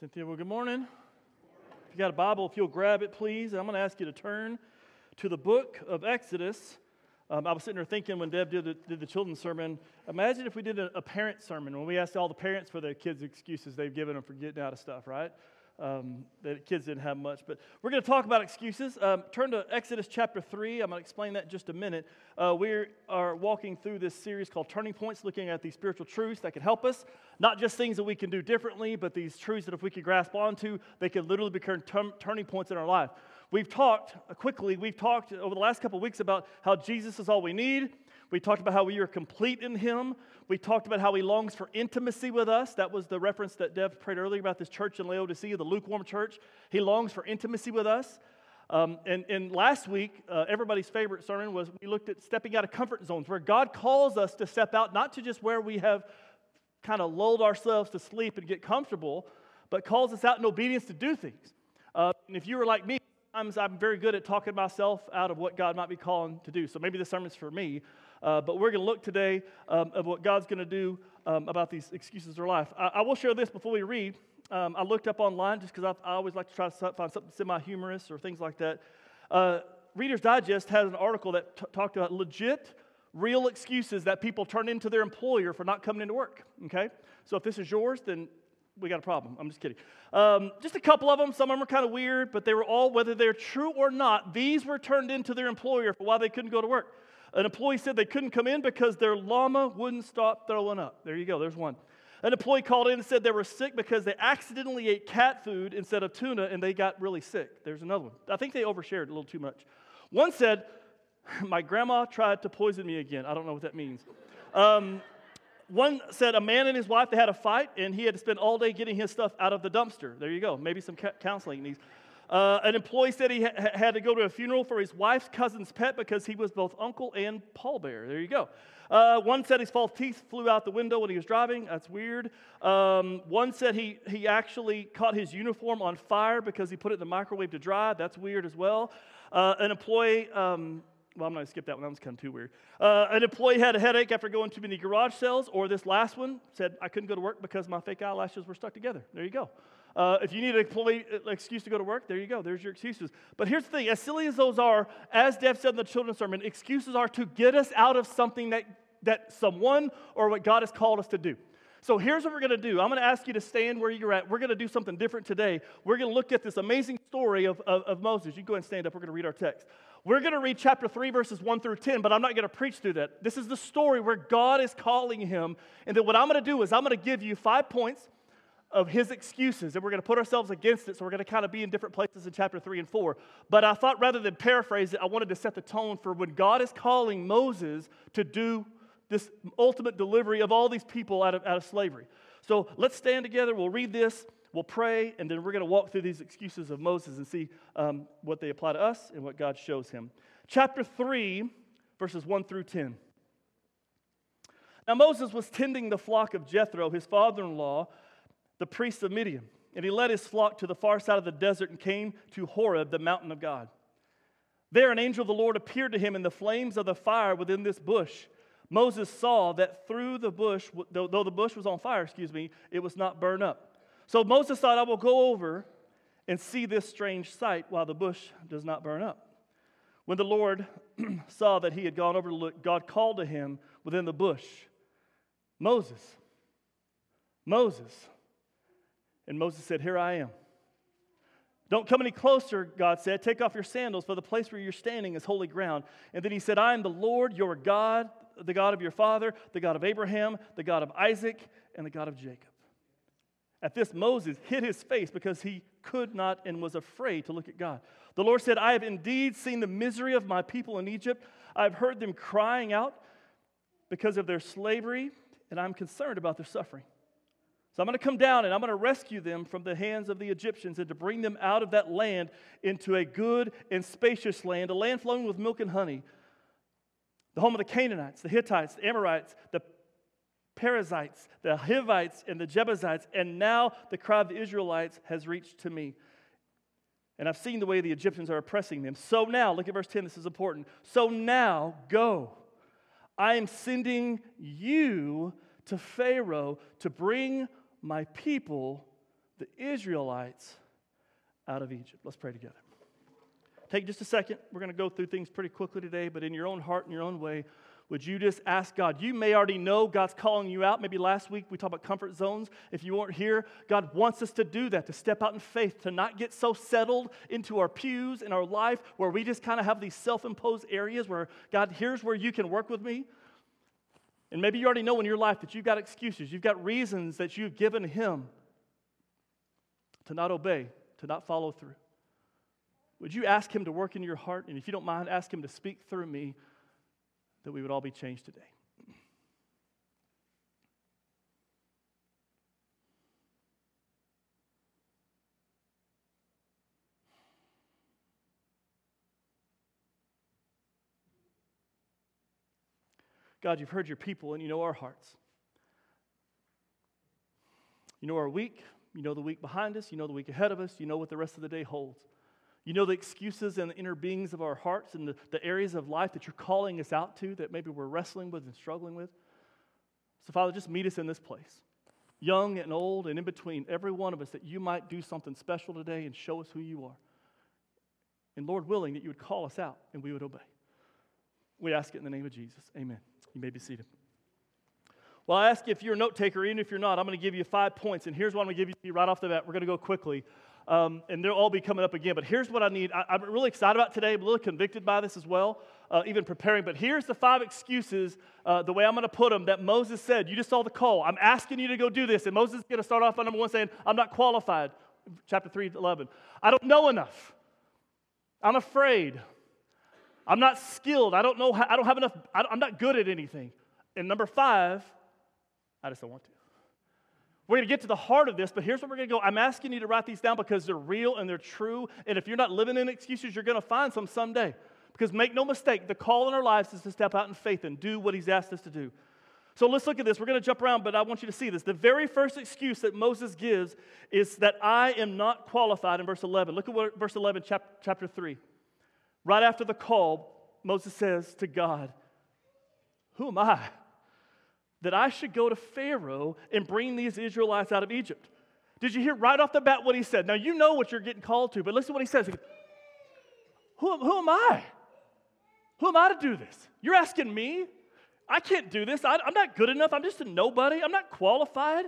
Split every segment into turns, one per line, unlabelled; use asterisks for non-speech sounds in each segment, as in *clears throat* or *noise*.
Cynthia. Well, good morning. If you got a Bible, if you'll grab it, please. I'm going to ask you to turn to the book of Exodus. Um, I was sitting there thinking when Deb did the, did the children's sermon, imagine if we did a, a parent sermon when we asked all the parents for their kids' excuses they've given them for getting out of stuff, right? Um, that kids didn't have much. But we're going to talk about excuses. Um, turn to Exodus chapter 3. I'm going to explain that in just a minute. Uh, we are walking through this series called Turning Points, looking at these spiritual truths that can help us. Not just things that we can do differently, but these truths that if we could grasp onto, they could literally become turning points in our life. We've talked uh, quickly, we've talked over the last couple weeks about how Jesus is all we need. We talked about how we are complete in Him. We talked about how He longs for intimacy with us. That was the reference that Dev prayed earlier about this church in Laodicea, the lukewarm church. He longs for intimacy with us. Um, and, and, last week, uh, everybody's favorite sermon was we looked at stepping out of comfort zones, where God calls us to step out, not to just where we have kind of lulled ourselves to sleep and get comfortable, but calls us out in obedience to do things. Uh, and if you were like me, sometimes I'm very good at talking myself out of what God might be calling to do. So maybe the sermon's for me. Uh, but we're going to look today um, of what God's going to do um, about these excuses of life. I, I, will share this before we read. Um, I looked up online just because I, I, always like to try to find something semi humorous or things like that. Uh, Reader's Digest has an article that t- talked about legit, real excuses that people turn into their employer for not coming into work. Okay? So if this is yours, then we got a problem. I'm just kidding. Um, just a couple of them. Some of them are kind of weird, but they were all, whether they're true or not, these were turned into their employer for why they couldn't go to work. An employee said they couldn't come in because their llama wouldn't stop throwing up. There you go, there's one. An employee called in and said they were sick because they accidentally ate cat food instead of tuna and they got really sick. There's another one. I think they overshared a little too much. One said, *laughs* My grandma tried to poison me again. I don't know what that means. Um, one said a man and his wife they had a fight and he had to spend all day getting his stuff out of the dumpster there you go maybe some counseling needs uh, an employee said he ha- had to go to a funeral for his wife's cousin's pet because he was both uncle and pallbearer. There you go. Uh, one said his false teeth flew out the window when he was driving. That's weird. Um, one said he, he actually caught his uniform on fire because he put it in the microwave to dry. That's weird as well. Uh, an employee, um, well, I'm going to skip that one. That one's kind of too weird. Uh, an employee had a headache after going too many garage sales, or this last one said, I couldn't go to work because my fake eyelashes were stuck together. There you go. Uh, if you need an uh, excuse to go to work, there you go. There's your excuses. But here's the thing as silly as those are, as Deb said in the children's sermon, excuses are to get us out of something that, that someone or what God has called us to do. So here's what we're going to do. I'm going to ask you to stand where you're at. We're going to do something different today. We're going to look at this amazing story of, of, of Moses. You go and stand up. We're going to read our text. We're going to read chapter 3, verses 1 through 10, but I'm not going to preach through that. This is the story where God is calling him. And then what I'm going to do is I'm going to give you five points of his excuses, and we're going to put ourselves against it. So we're going to kind of be in different places in chapter 3 and 4. But I thought rather than paraphrase it, I wanted to set the tone for when God is calling Moses to do this ultimate delivery of all these people out of, out of slavery. So let's stand together. We'll read this, we'll pray, and then we're going to walk through these excuses of Moses and see um, what they apply to us and what God shows him. Chapter 3, verses 1 through 10. Now, Moses was tending the flock of Jethro, his father in law the priest of Midian. And he led his flock to the far side of the desert and came to Horeb, the mountain of God. There, an angel of the Lord appeared to him in the flames of the fire within this bush. Moses saw that through the bush, though the bush was on fire, excuse me, it was not burned up. So Moses thought, I will go over and see this strange sight while the bush does not burn up. When the Lord *clears throat* saw that he had gone over to look, God called to him within the bush Moses, Moses. And Moses said, Here I am. Don't come any closer, God said. Take off your sandals, for the place where you're standing is holy ground. And then he said, I am the Lord, your God, the God of your father, the God of Abraham, the God of Isaac, and the God of Jacob. At this, Moses hid his face because he could not and was afraid to look at God. The Lord said, I have indeed seen the misery of my people in Egypt. I've heard them crying out because of their slavery, and I'm concerned about their suffering. So I'm going to come down and I'm going to rescue them from the hands of the Egyptians and to bring them out of that land into a good and spacious land, a land flowing with milk and honey. The home of the Canaanites, the Hittites, the Amorites, the Perizzites, the Hivites, and the Jebusites. And now the cry of the Israelites has reached to me. And I've seen the way the Egyptians are oppressing them. So now, look at verse 10, this is important. So now, go. I am sending you to Pharaoh to bring my people, the Israelites out of Egypt. Let's pray together. Take just a second. We're going to go through things pretty quickly today, but in your own heart in your own way, would you just ask God? You may already know God's calling you out. Maybe last week we talked about comfort zones. If you weren't here, God wants us to do that, to step out in faith, to not get so settled into our pews in our life where we just kind of have these self imposed areas where, God, here's where you can work with me. And maybe you already know in your life that you've got excuses, you've got reasons that you've given Him to not obey, to not follow through. Would you ask Him to work in your heart? And if you don't mind, ask Him to speak through me that we would all be changed today. God, you've heard your people and you know our hearts. You know our week, you know the week behind us, you know the week ahead of us, you know what the rest of the day holds. You know the excuses and the inner beings of our hearts and the, the areas of life that you're calling us out to that maybe we're wrestling with and struggling with. So, Father, just meet us in this place, young and old and in between, every one of us, that you might do something special today and show us who you are. And Lord willing, that you would call us out and we would obey. We ask it in the name of Jesus. Amen. You may be seated. Well, I ask you if you're a note taker, even if you're not, I'm going to give you five points. And here's what I'm going to give you right off the bat. We're going to go quickly um, and they'll all be coming up again. But here's what I need. I, am really excited about today. I'm a little convicted by this as well, uh, even preparing. But here's the five excuses, uh, the way I'm going to put them, that Moses said. You just saw the call. I'm asking you to go do this. And Moses is going to start off on number one saying, I'm not qualified. Chapter 3, 11. I don't know enough. I'm afraid. I'm not skilled. I don't know. How, I don't have enough. I, I'm not good at anything. And number five, I just don't want to. We're going to get to the heart of this, but here's what we're going to go. I'm asking you to write these down because they're real and they're true. And if you're not living in excuses, you're going to find some someday. Because make no mistake, the call in our lives is to step out in faith and do what He's asked us to do. So let's look at this. We're going to jump around, but I want you to see this. The very first excuse that Moses gives is that I am not qualified in verse 11. Look at what verse 11, chapter, chapter 3. Right after the call, Moses says to God, Who am I? that I should go to Pharaoh and bring these Israelites out of Egypt. Did you hear right off the bat what he said? Now, you know what you're getting called to, but listen to what he says. Who, who am I? Who am I to do this? You're asking me? I can't do this. I, I'm not good enough. I'm just a nobody. I'm not qualified.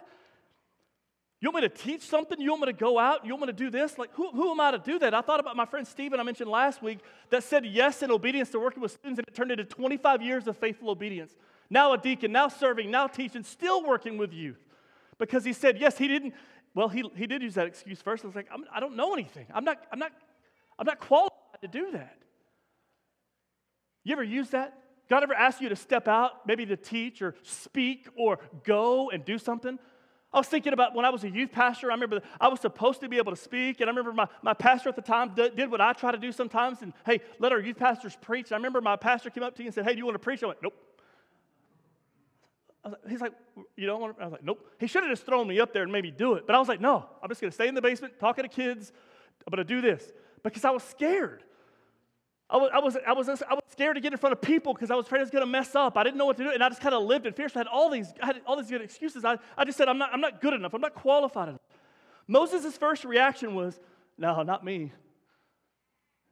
You want me to teach something? You want me to go out? You want me to do this? Like, who, who am I to do that? I thought about my friend Stephen, I mentioned last week, that said yes in obedience to working with students, and it turned into 25 years of faithful obedience now a deacon, now serving, now teaching, still working with youth. Because he said, yes, he didn't, well, he, he did use that excuse first. I was like, I'm, I do not know anything. I'm not, I'm, not, I'm not qualified to do that. You ever use that? God ever asked you to step out, maybe to teach or speak or go and do something? I was thinking about when I was a youth pastor. I remember I was supposed to be able to speak, and I remember my, my pastor at the time did, did what I try to do sometimes, and hey, let our youth pastors preach. I remember my pastor came up to me and said, Hey, do you want to preach? I went, Nope he's like, you don't want to? I was like, nope. He should have just thrown me up there and made me do it. But I was like, no, I'm just going to stay in the basement, talking to kids. I'm going to do this because I was scared. I was, I was, I was, I was scared to get in front of people because I was afraid I was going to mess up. I didn't know what to do. And I just kind of lived in fear. So I had all these, I had all these good excuses. I, I just said, I'm not, I'm not good enough. I'm not qualified enough. Moses' first reaction was, no, not me.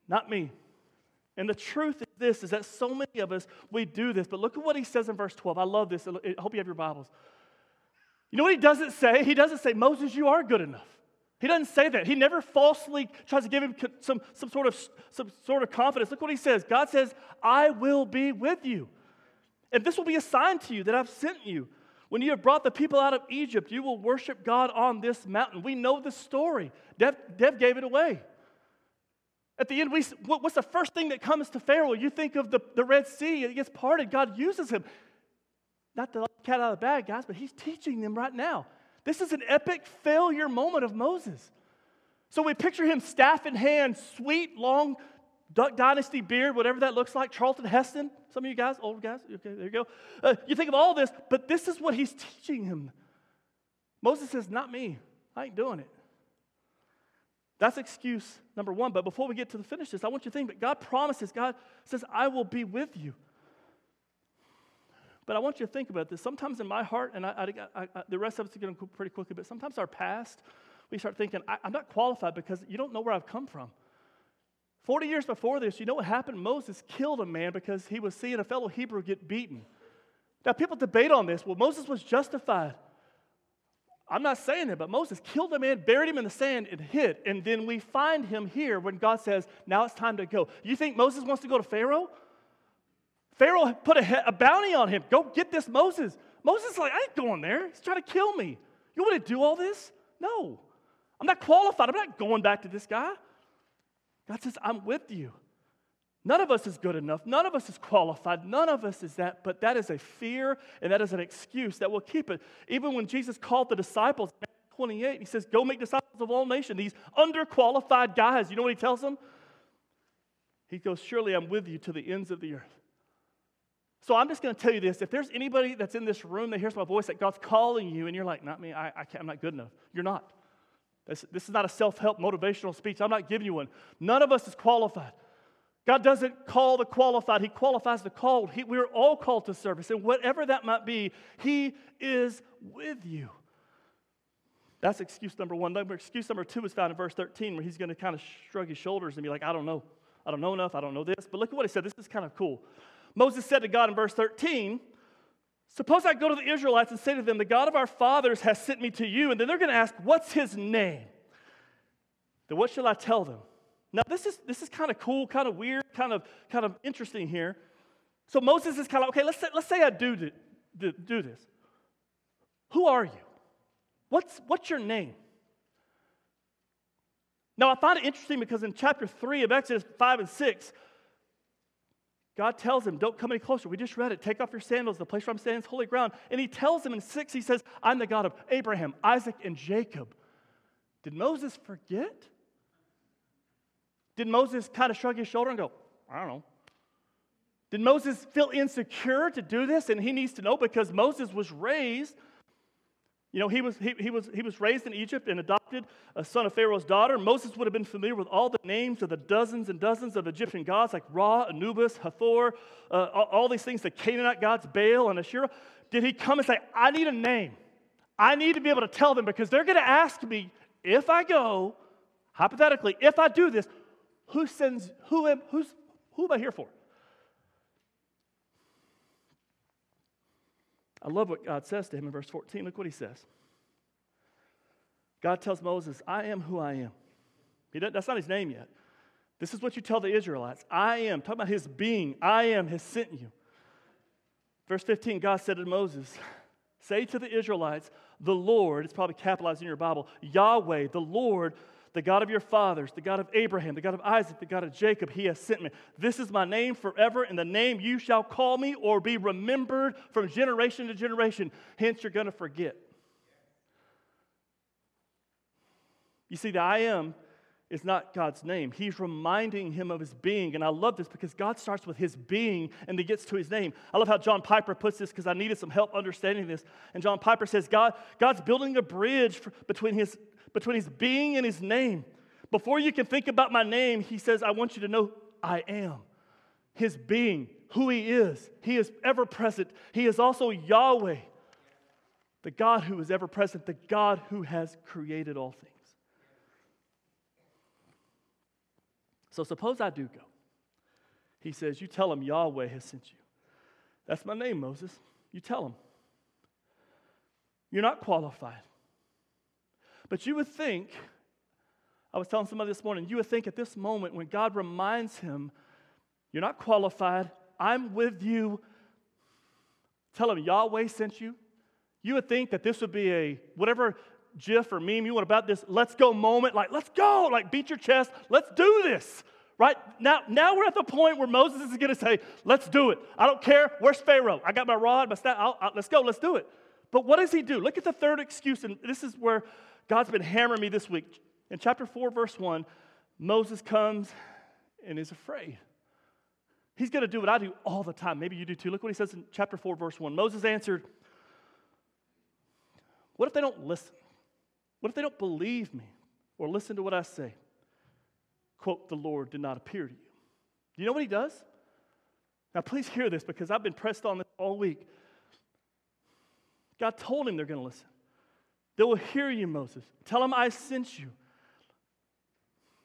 Not me. And the truth is this is that so many of us, we do this. But look at what he says in verse 12. I love this. I hope you have your Bibles. You know what he doesn't say? He doesn't say, Moses, you are good enough. He doesn't say that. He never falsely tries to give him some, some, sort of, some sort of confidence. Look what he says God says, I will be with you. And this will be a sign to you that I've sent you. When you have brought the people out of Egypt, you will worship God on this mountain. We know the story. Dev, Dev gave it away. At the end, we, what's the first thing that comes to Pharaoh? You think of the, the Red Sea, it gets parted, God uses him. Not the cat out of the bag, guys, but he's teaching them right now. This is an epic failure moment of Moses. So we picture him staff in hand, sweet, long Duck Dynasty beard, whatever that looks like, Charlton Heston. Some of you guys, old guys, okay, there you go. Uh, you think of all this, but this is what he's teaching him. Moses says, Not me. I ain't doing it. That's excuse number one. But before we get to the finish this, I want you to think that God promises, God says, I will be with you. But I want you to think about this. Sometimes in my heart, and I, I, I, the rest of us are going to pretty quickly, but sometimes our past, we start thinking, I'm not qualified because you don't know where I've come from. 40 years before this, you know what happened? Moses killed a man because he was seeing a fellow Hebrew get beaten. Now, people debate on this. Well, Moses was justified. I'm not saying that, but Moses killed a man, buried him in the sand, and hid. And then we find him here when God says, Now it's time to go. You think Moses wants to go to Pharaoh? Pharaoh put a, a bounty on him. Go get this Moses. Moses is like, I ain't going there. He's trying to kill me. You want me to do all this? No. I'm not qualified. I'm not going back to this guy. God says, I'm with you. None of us is good enough. None of us is qualified. None of us is that, but that is a fear and that is an excuse that will keep it. Even when Jesus called the disciples, 28, he says, Go make disciples of all nations. These underqualified guys, you know what he tells them? He goes, Surely I'm with you to the ends of the earth. So I'm just going to tell you this. If there's anybody that's in this room that hears my voice that God's calling you and you're like, Not me, I, I am not good enough, you're not. This, this is not a self help motivational speech. I'm not giving you one. None of us is qualified. God doesn't call the qualified, He qualifies the called. He, we're all called to service, and whatever that might be, He is with you. That's excuse number one. Excuse number two is found in verse 13, where he's going to kind of shrug his shoulders and be like, I don't know. I don't know enough. I don't know this. But look at what he said. This is kind of cool. Moses said to God in verse 13, Suppose I go to the Israelites and say to them, The God of our fathers has sent me to you. And then they're going to ask, What's his name? Then what shall I tell them? Now, this is, this is kind of cool, kind of weird, kind of, kind of interesting here. So Moses is kind of, okay, let's say, let's say I do, do, do this. Who are you? What's, what's your name? Now, I find it interesting because in chapter 3 of Exodus 5 and 6, God tells him, Don't come any closer. We just read it. Take off your sandals. The place where I'm standing is holy ground. And he tells him in 6, he says, I'm the God of Abraham, Isaac, and Jacob. Did Moses forget? Did Moses kind of shrug his shoulder and go, I don't know? Did Moses feel insecure to do this? And he needs to know because Moses was raised, you know, he was, he, he was, he was raised in Egypt and adopted a son of Pharaoh's daughter. Moses would have been familiar with all the names of the dozens and dozens of Egyptian gods like Ra, Anubis, Hathor, uh, all, all these things, the Canaanite gods, Baal and Asherah. Did he come and say, I need a name? I need to be able to tell them because they're going to ask me if I go, hypothetically, if I do this, who sends, who am, who's, who am I here for? I love what God says to him in verse 14. Look what he says. God tells Moses, I am who I am. that's not his name yet. This is what you tell the Israelites I am. Talk about his being. I am has sent you. Verse 15, God said to Moses, Say to the Israelites, the Lord, it's probably capitalized in your Bible, Yahweh, the Lord, the God of your fathers, the God of Abraham, the God of Isaac, the God of Jacob, he has sent me. This is my name forever, and the name you shall call me or be remembered from generation to generation. Hence, you're going to forget. You see, the I am is not God's name. He's reminding him of his being. And I love this because God starts with his being and then gets to his name. I love how John Piper puts this because I needed some help understanding this. And John Piper says, God, God's building a bridge for, between his between his being and his name. Before you can think about my name, he says, I want you to know I am. His being, who he is. He is ever present. He is also Yahweh, the God who is ever present, the God who has created all things. So suppose I do go. He says, You tell him Yahweh has sent you. That's my name, Moses. You tell him. You're not qualified. But you would think, I was telling somebody this morning, you would think at this moment when God reminds him, You're not qualified, I'm with you, tell him Yahweh sent you. You would think that this would be a whatever gif or meme you want about this let's go moment, like let's go, like beat your chest, let's do this. Right now, now we're at the point where Moses is going to say, "Let's do it. I don't care. Where's Pharaoh? I got my rod, my staff. I'll, I'll, let's go. Let's do it." But what does he do? Look at the third excuse, and this is where God's been hammering me this week. In chapter 4, verse 1, Moses comes and is afraid. He's going to do what I do all the time. Maybe you do too. Look what he says in chapter 4, verse 1. Moses answered, What if they don't listen? What if they don't believe me or listen to what I say? Quote, the Lord did not appear to you. Do you know what he does? Now, please hear this because I've been pressed on this all week. God told him they're going to listen. They will hear you, Moses. Tell them I sent you.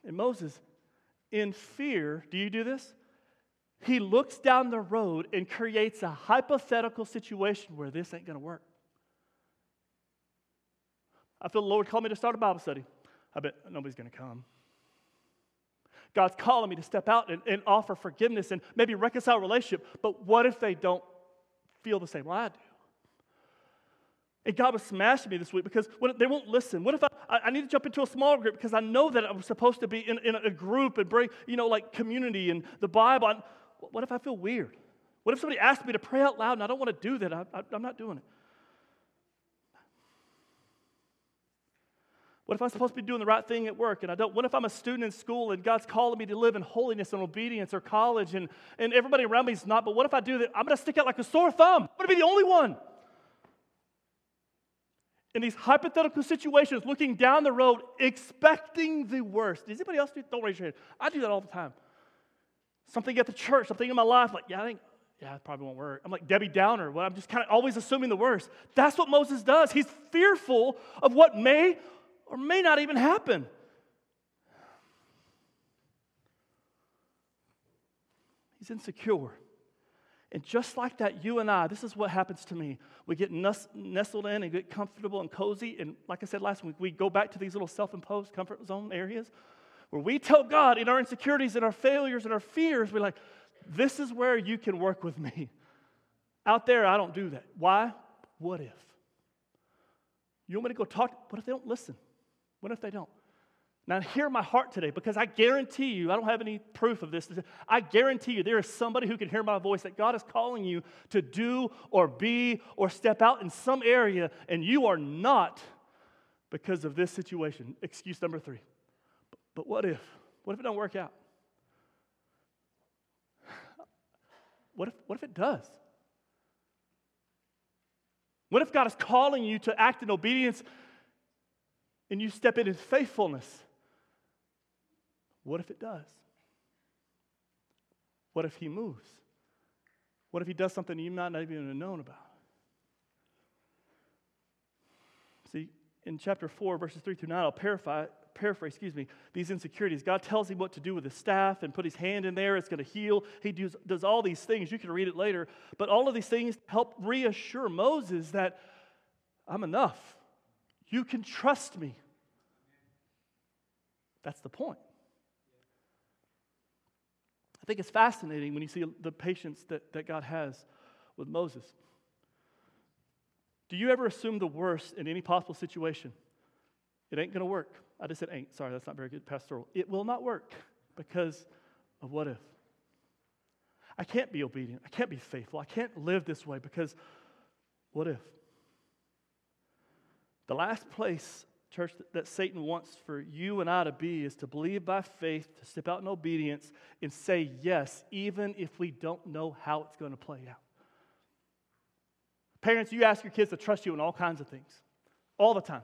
And Moses, in fear, do you do this? He looks down the road and creates a hypothetical situation where this ain't going to work. I feel the Lord called me to start a Bible study. I bet nobody's going to come. God's calling me to step out and, and offer forgiveness and maybe reconcile a relationship. But what if they don't feel the same way I do? And God was smashing me this week because they won't listen. What if I, I need to jump into a small group because I know that I'm supposed to be in, in a group and bring, you know, like community and the Bible. What if I feel weird? What if somebody asks me to pray out loud and I don't want to do that? I, I, I'm not doing it. What if I'm supposed to be doing the right thing at work and I don't? What if I'm a student in school and God's calling me to live in holiness and obedience or college and, and everybody around me is not? But what if I do that? I'm going to stick out like a sore thumb. I'm going to be the only one. In these hypothetical situations, looking down the road, expecting the worst. Does anybody else do? Don't raise your hand. I do that all the time. Something at the church, something in my life, like, yeah, I think, yeah, it probably won't work. I'm like Debbie Downer. Well, I'm just kind of always assuming the worst. That's what Moses does. He's fearful of what may or may not even happen. He's insecure. And just like that, you and I, this is what happens to me. We get nestled in and get comfortable and cozy. And like I said last week, we go back to these little self imposed comfort zone areas where we tell God in our insecurities and our failures and our fears, we're like, this is where you can work with me. Out there, I don't do that. Why? What if? You want me to go talk? What if they don't listen? What if they don't? Now, hear my heart today because I guarantee you, I don't have any proof of this. I guarantee you, there is somebody who can hear my voice that God is calling you to do or be or step out in some area, and you are not because of this situation. Excuse number three. But what if? What if it don't work out? What if, what if it does? What if God is calling you to act in obedience and you step in in faithfulness? What if it does? What if He moves? What if He does something you might not even have known about? See, in chapter 4, verses 3 through 9, I'll paraphrase, paraphrase, excuse me, these insecurities. God tells him what to do with his staff and put his hand in there. It's going to heal. He does, does all these things. You can read it later. But all of these things help reassure Moses that I'm enough. You can trust me. That's the point. Think it's fascinating when you see the patience that, that God has with Moses. Do you ever assume the worst in any possible situation? It ain't going to work. I just said ain't. Sorry, that's not very good pastoral. It will not work because of what if. I can't be obedient. I can't be faithful. I can't live this way because what if? The last place, church, that, Satan wants for you and I to be is to believe by faith, to step out in obedience, and say yes, even if we don't know how it's going to play out. Parents, you ask your kids to trust you in all kinds of things, all the time.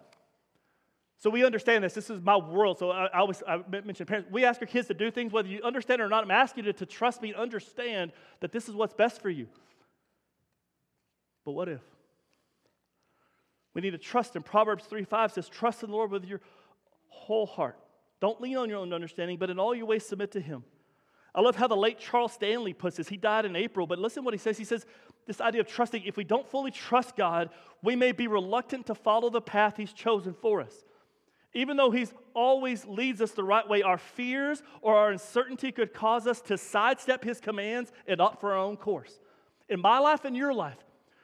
So we understand this. This is my world. So I, I always I mention parents. We ask our kids to do things, whether you understand it or not. I'm asking you to, to trust me, and understand that this is what's best for you. But what if? We need to trust. And Proverbs 3 5 says, Trust in the Lord with your whole heart. Don't lean on your own understanding, but in all your ways submit to Him. I love how the late Charles Stanley puts this. He died in April, but listen what he says. He says, This idea of trusting, if we don't fully trust God, we may be reluctant to follow the path He's chosen for us. Even though He's always leads us the right way, our fears or our uncertainty could cause us to sidestep His commands and opt for our own course. In my life and your life,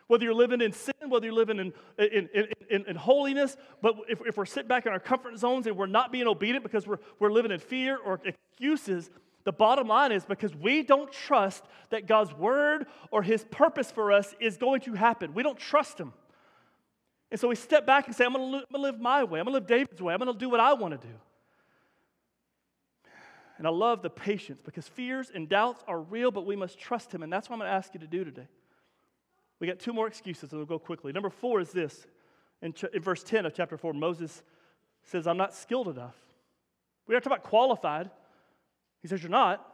whether you're living in sin, whether you're living in, in, in, in, holiness, but if, if we're sitting back in our comfort zones and we're not being obedient because we're, we're living in fear or excuses, the bottom line is because we don't trust that God's word or his purpose for us is going to happen. We don't trust him. And so we step back and say, I'm going to live my way. I'm going to live David's way. I'm going to do what I want to do. And I love the patience because fears and doubts are real, but we must trust him. And that's what I'm going to ask you to do today. We got two more excuses, and we'll go quickly. Number four is this. In, ch- in verse 10 of chapter 4, Moses says, I'm not skilled enough. We are talking about qualified. He says, You're not.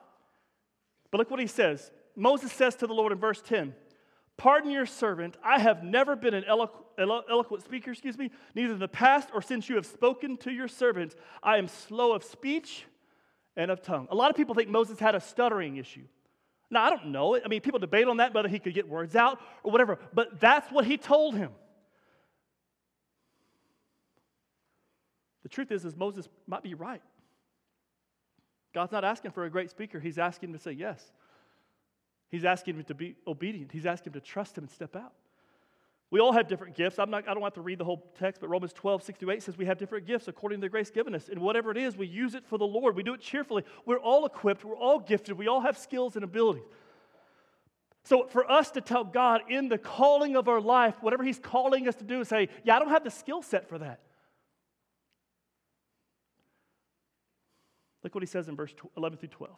But look what he says. Moses says to the Lord in verse 10, Pardon your servant. I have never been an elo- eloquent speaker, excuse me, neither in the past or since you have spoken to your servant. I am slow of speech and of tongue. A lot of people think Moses had a stuttering issue. Now, I don't know. I mean, people debate on that, whether he could get words out or whatever, but that's what he told him. The truth is, is Moses might be right. God's not asking for a great speaker, he's asking him to say yes. He's asking him to be obedient. He's asking him to trust him and step out. We all have different gifts. I'm not, I don't have to read the whole text, but Romans 12, 6 to 8 says we have different gifts according to the grace given us. And whatever it is, we use it for the Lord. We do it cheerfully. We're all equipped. We're all gifted. We all have skills and abilities. So for us to tell God in the calling of our life, whatever He's calling us to do, say, yeah, I don't have the skill set for that. Look what He says in verse 11 through 12.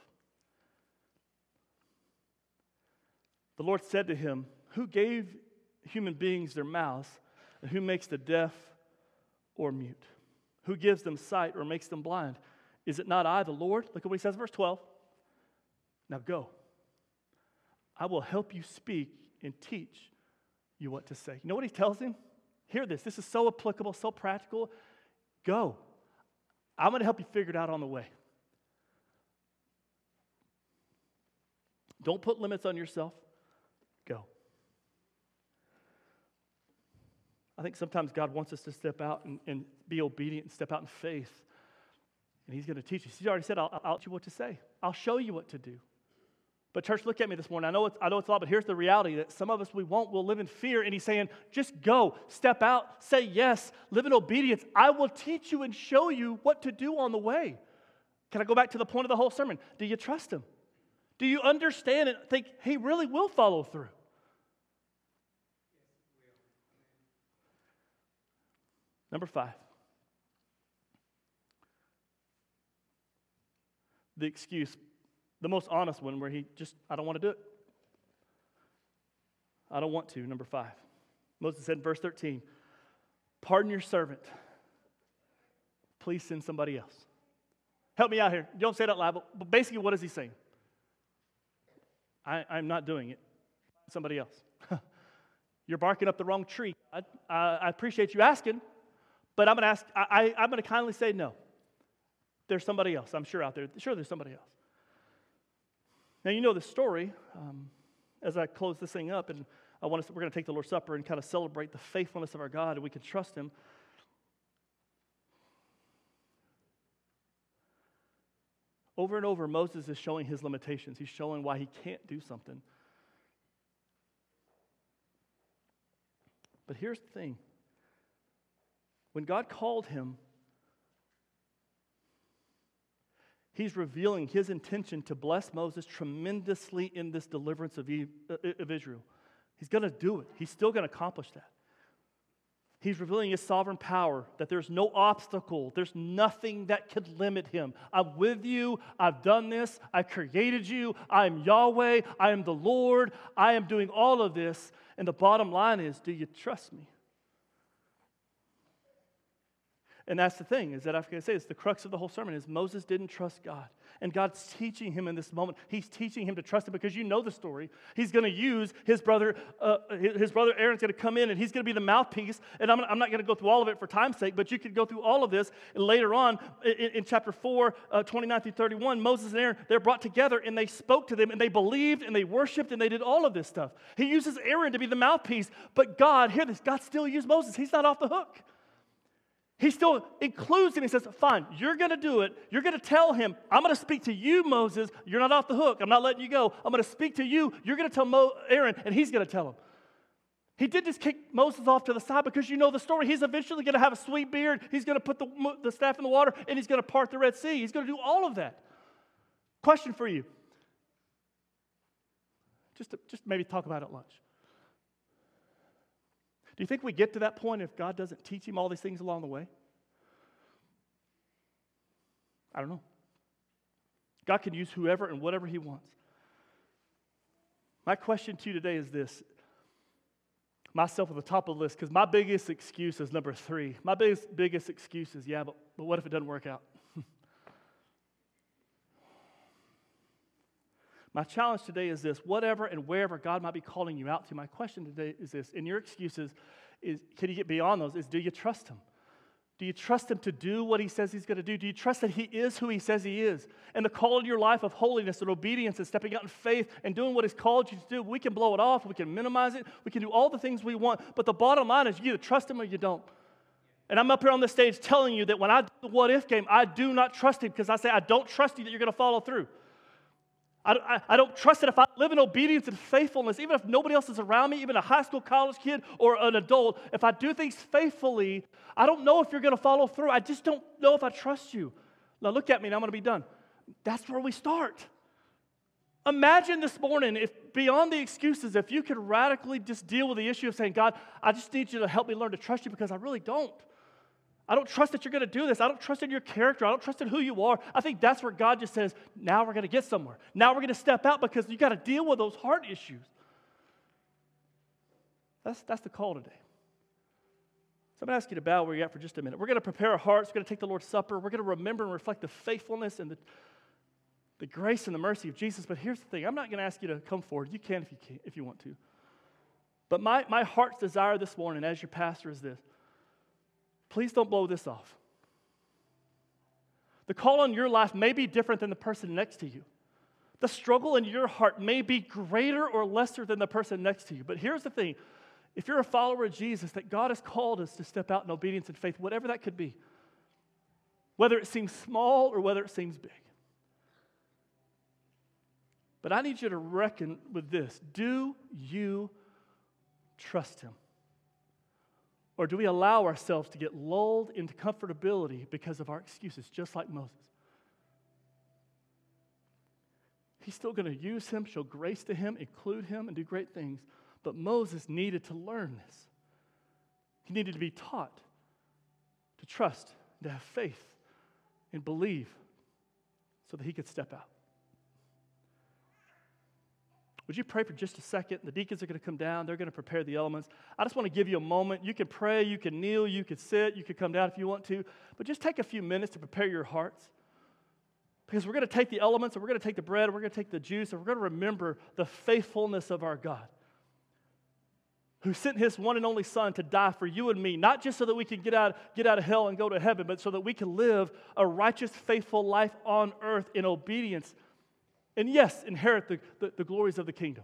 The Lord said to him, Who gave human beings their mouths, and who makes the deaf or mute? Who gives them sight or makes them blind? Is it not I, the Lord? Look at what he says, verse 12. Now go. I will help you speak and teach you what to say. You know what he tells him? Hear this. This is so applicable, so practical. Go. I'm going to help you figure it out on the way. Don't put limits on yourself. Go. I think sometimes God wants us to step out and, and be obedient and step out in faith. And He's going to teach us. He's already said, I'll, I'll teach you what to say, I'll show you what to do. But, church, look at me this morning. I know, it's, I know it's a lot, but here's the reality that some of us, we won't. We'll live in fear. And He's saying, just go, step out, say yes, live in obedience. I will teach you and show you what to do on the way. Can I go back to the point of the whole sermon? Do you trust Him? Do you understand and think He really will follow through? Number five. The excuse, the most honest one, where he just, I don't want to do it. I don't want to. Number five. Moses said in verse 13, Pardon your servant. Please send somebody else. Help me out here. Don't say that loud, but basically, what is he saying? I, am not doing it. Somebody else. *laughs* You're barking up the wrong tree. I, I, I appreciate you asking, but I'm going to ask, I, I, am going to kindly say no. There's somebody else, I'm sure, out there. Sure, there's somebody else. Now, you know the story. Um, as I close this thing up, and I want us, we're going to take the Lord's Supper and kind of celebrate the faithfulness of our God, and we can trust Him. Over and over, Moses is showing his limitations. He's showing why he can't do something. But here's the thing when God called him, he's revealing his intention to bless Moses tremendously in this deliverance of, uh, Israel. He's going to do it, he's still going to accomplish that. He's revealing his sovereign power, that there's no obstacle, there's nothing that could limit him. I'm with you, I've done this, I created you, I am Yahweh, I am the Lord, I am doing all of this. And the bottom line is do you trust me? And that's the thing, is that I forget to say this, the crux of the whole sermon is Moses didn't trust God. And God's teaching him in this moment. He's teaching him to trust him because you know the story. He's going to use his brother, uh, his brother Aaron's going to come in and he's going to be the mouthpiece. And I'm, I'm not going to go through all of it for time's sake, but you could go through all of this. Later on, in, in chapter 4, uh, 29 through 31, Moses and Aaron, they're brought together and they spoke to them and they believed and they worshiped and they did all of this stuff. He uses Aaron to be the mouthpiece, but God, hear this, God still used Moses. He's not off the hook. He still includes him. He says, Fine, you're going to do it. You're going to tell him, I'm going to speak to you, Moses. You're not off the hook. I'm not letting you go. I'm going to speak to you. You're going to tell Mo- Aaron, and he's going to tell him. He did just kick Moses off to the side because you know the story. He's eventually going to have a sweet beard. He's going to put the, the staff in the water, and he's going to part the Red Sea. He's going to do all of that. Question for you. Just, to, just maybe talk about it at lunch. Do you think we get to that point if God doesn't teach him all these things along the way? I don't know. God can use whoever and whatever he wants. My question to you today is this myself at the top of the list, because my biggest excuse is number three. My biggest, biggest excuse is, yeah, but, but what if it doesn't work out? My challenge today is this whatever and wherever God might be calling you out to, my question today is this. And your excuses is can you get beyond those? Is do you trust Him? Do you trust Him to do what He says He's going to do? Do you trust that He is who He says He is? And the call in your life of holiness and obedience and stepping out in faith and doing what He's called you to do, we can blow it off, we can minimize it, we can do all the things we want. But the bottom line is you either trust Him or you don't. And I'm up here on the stage telling you that when I do the what if game, I do not trust Him because I say, I don't trust you that you're going to follow through. I, I, I, don't trust that if I live in obedience and faithfulness, even if nobody else is around me, even a high school, college kid, or an adult, if I do things faithfully, I don't know if you're going to follow through. I just don't know if I trust you. Now, look at me, and I'm going to be done. That's where we start. Imagine this morning, if beyond the excuses, if you could radically just deal with the issue of saying, God, I just need you to help me learn to trust you because I really don't. I don't trust that you're going to do this. I don't trust in your character. I don't trust in who you are. I think that's where God just says, now we're going to get somewhere. Now we're going to step out because you got to deal with those heart issues. That's, that's the call today. So I'm going to ask you to bow where you're at for just a minute. We're going to prepare our hearts. We're going to take the Lord's Supper. We're going to remember and reflect the faithfulness and the, the grace and the mercy of Jesus. But here's the thing I'm not going to ask you to come forward. You can if you, can, if you want to. But my, my heart's desire this morning as your pastor is this Please don't blow this off. The call on your life may be different than the person next to you. The struggle in your heart may be greater or lesser than the person next to you. But here's the thing if you're a follower of Jesus, that God has called us to step out in obedience and faith, whatever that could be, whether it seems small or whether it seems big. But I need you to reckon with this do you trust Him? Or do we allow ourselves to get lulled into comfortability because of our excuses, just like Moses? He's still going to use him, show grace to him, include him, and do great things. But Moses needed to learn this. He needed to be taught to trust, to have faith, and believe so that he could step out. Would you pray for just a second? The deacons are going to come down. They're going to prepare the elements. I just want to give you a moment. You can pray, you can kneel, you can sit, you can come down if you want to, but just take a few minutes to prepare your hearts. Because we're going to take the elements and we're going to take the bread, and we're going to take the juice, and we're going to remember the faithfulness of our God who sent his one and only son to die for you and me, not just so that we can get out, get out of hell and go to heaven, but so that we can live a righteous, faithful life on earth in obedience and yes, inherit the, the, the glories of the kingdom.